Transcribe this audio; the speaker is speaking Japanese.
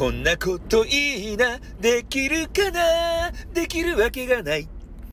こんなこといいな、できるかな、できるわけがない。